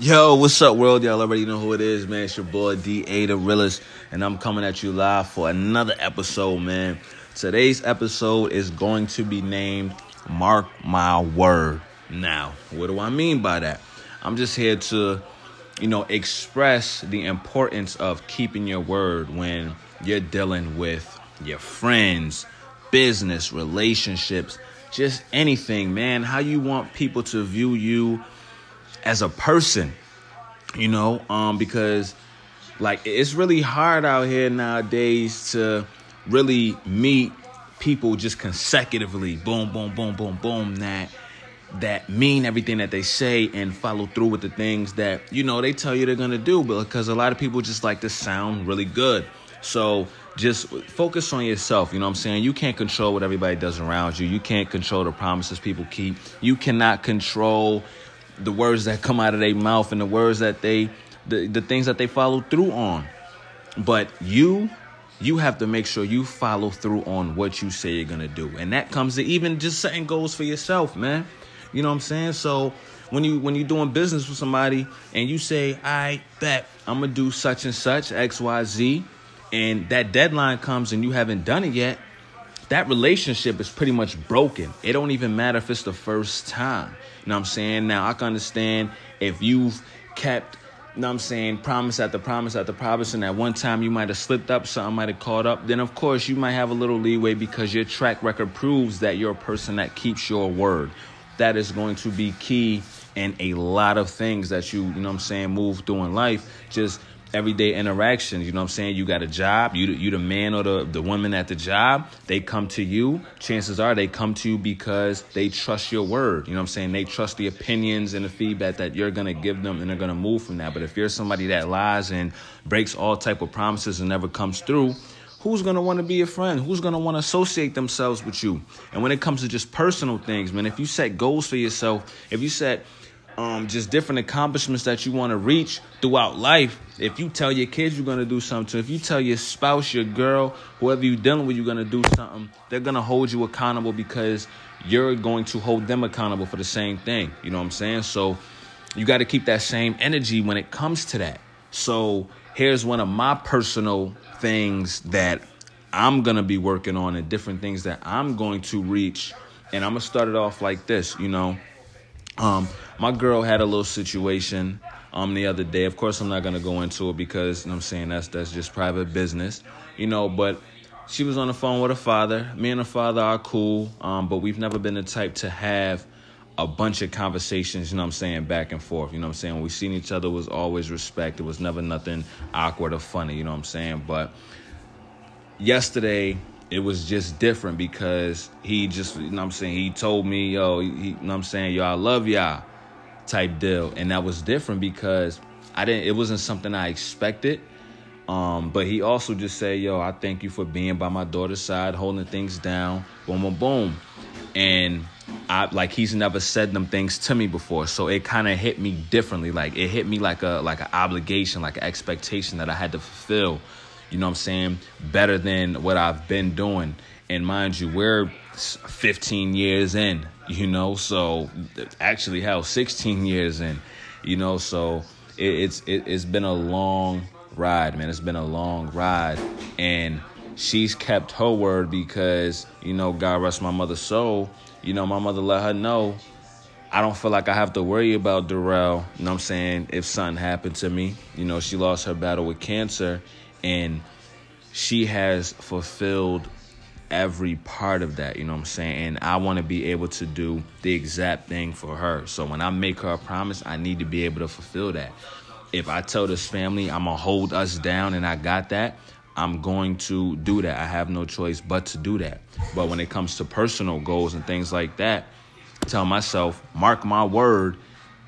Yo, what's up, world? Y'all already know who it is, man. It's your boy D.A. the Realist, and I'm coming at you live for another episode, man. Today's episode is going to be named Mark My Word. Now, what do I mean by that? I'm just here to, you know, express the importance of keeping your word when you're dealing with your friends, business, relationships, just anything, man. How you want people to view you as a person, you know, um, because like it's really hard out here nowadays to really meet people just consecutively, boom, boom, boom, boom, boom, that that mean everything that they say and follow through with the things that you know they tell you they're gonna do, because a lot of people just like to sound really good. So just focus on yourself. You know what I'm saying? You can't control what everybody does around you. You can't control the promises people keep. You cannot control the words that come out of their mouth and the words that they the, the things that they follow through on. But you you have to make sure you follow through on what you say you're gonna do. And that comes to even just setting goals for yourself, man. You know what I'm saying? So when you when you're doing business with somebody and you say, I bet I'm gonna do such and such, XYZ, and that deadline comes and you haven't done it yet, that relationship is pretty much broken. It don't even matter if it's the first time. You know what I'm saying? Now I can understand if you've kept you know what I'm saying, promise after promise after promise, and at one time you might have slipped up, something might have caught up, then of course you might have a little leeway because your track record proves that you're a person that keeps your word. That is going to be key in a lot of things that you, you know what I'm saying, move through in life. Just everyday interactions. You know what I'm saying? You got a job, you you the man or the, the woman at the job, they come to you. Chances are they come to you because they trust your word. You know what I'm saying? They trust the opinions and the feedback that you're gonna give them and they're gonna move from that. But if you're somebody that lies and breaks all type of promises and never comes through, who's going to want to be a friend? Who's going to want to associate themselves with you? And when it comes to just personal things, man, if you set goals for yourself, if you set um, just different accomplishments that you want to reach throughout life. If you tell your kids you're going to do something, if you tell your spouse, your girl, whoever you're dealing with, you're going to do something, they're going to hold you accountable because you're going to hold them accountable for the same thing. You know what I'm saying? So you got to keep that same energy when it comes to that. So here's one of my personal things that I'm going to be working on and different things that I'm going to reach. And I'm going to start it off like this, you know. Um, my girl had a little situation um the other day. Of course, I'm not gonna go into it because you know I'm saying that's that's just private business, you know. But she was on the phone with her father. Me and her father are cool, um, but we've never been the type to have a bunch of conversations, you know what I'm saying, back and forth. You know what I'm saying? When we seen each other was always respect. It was never nothing awkward or funny, you know what I'm saying? But yesterday it was just different because he just, you know what I'm saying, he told me, yo, he, you know what I'm saying, yo, I love y'all type deal. And that was different because I didn't, it wasn't something I expected. Um, but he also just said, yo, I thank you for being by my daughter's side, holding things down, boom, boom, boom. And I like he's never said them things to me before. So it kind of hit me differently. Like it hit me like a like an obligation, like an expectation that I had to fulfill you know what I'm saying, better than what I've been doing. And mind you, we're 15 years in, you know, so actually, hell, 16 years in, you know, so it, it's it, it's been a long ride, man. It's been a long ride, and she's kept her word because you know, God rest my mother's soul. You know, my mother let her know I don't feel like I have to worry about Darrell. You know what I'm saying? If something happened to me, you know, she lost her battle with cancer and she has fulfilled every part of that, you know what I'm saying? And I want to be able to do the exact thing for her. So when I make her a promise, I need to be able to fulfill that. If I tell this family I'm going to hold us down and I got that, I'm going to do that. I have no choice but to do that. But when it comes to personal goals and things like that, tell myself, mark my word,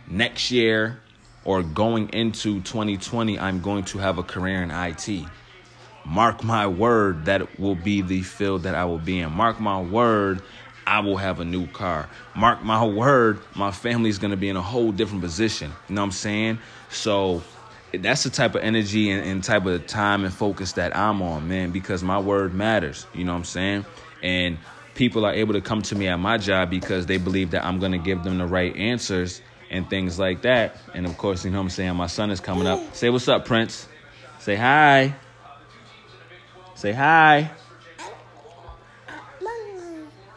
next year or going into 2020, I'm going to have a career in IT. Mark my word, that will be the field that I will be in. Mark my word, I will have a new car. Mark my word, my family is going to be in a whole different position. You know what I'm saying? So that's the type of energy and, and, type of time and focus that I'm on, man, because my word matters. You know what I'm saying? And people are able to come to me at my job because they believe that I'm going to give them the right answers and things like that. And of course, you know what I'm saying, my son is coming up. Say what's up, Prince. Say hi. Say hi.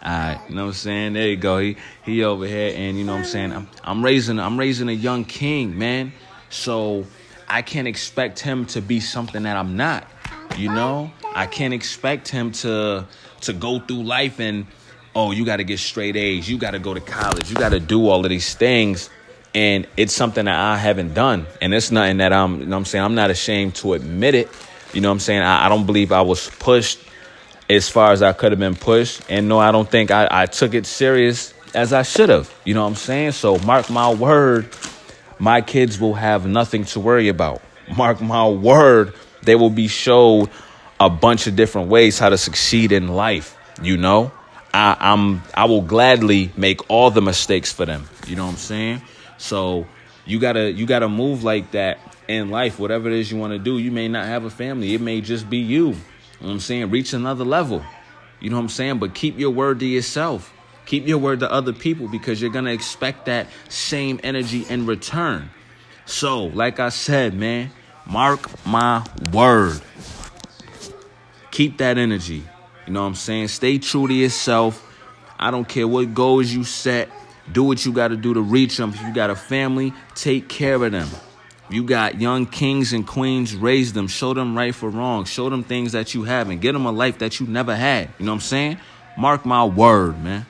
Alright, you know what I'm saying? There you go. He he over here and you know what I'm saying? I'm I'm raising I'm raising a young king, man. So I can't expect him to be something that I'm not. You know? I can't expect him to to go through life and oh, you got to get straight A's, you got to go to college, you got to do all of these things and it's something that I haven't done. And it's nothing that I'm you know I'm saying? I'm not ashamed to admit it. You know what I'm saying? I, I don't believe I was pushed as far as I could have been pushed. And no, I don't think I, I took it serious as I should have. You know what I'm saying? So mark my word, my kids will have nothing to worry about. Mark my word, they will be showed a bunch of different ways how to succeed in life. You know, I, I'm I will gladly make all the mistakes for them. You know what I'm saying? So you gotta you gotta move like that in life. Whatever it is you want to do, you may not have a family. It may just be you. You know I'm saying? Reach another level. You know what I'm saying? But keep your word to yourself. Keep your word to other people because you're to expect that same energy in return. So, like I said, man, mark my word. Keep that energy. You know what I'm saying? Stay true to yourself. I don't care what goals you set. Do what you got to do to reach them. If you got a family, take care of them. You got young kings and queens, raise them, show them right for wrong, show them things that you haven't, get them a life that you never had. You know what I'm saying? Mark my word, man.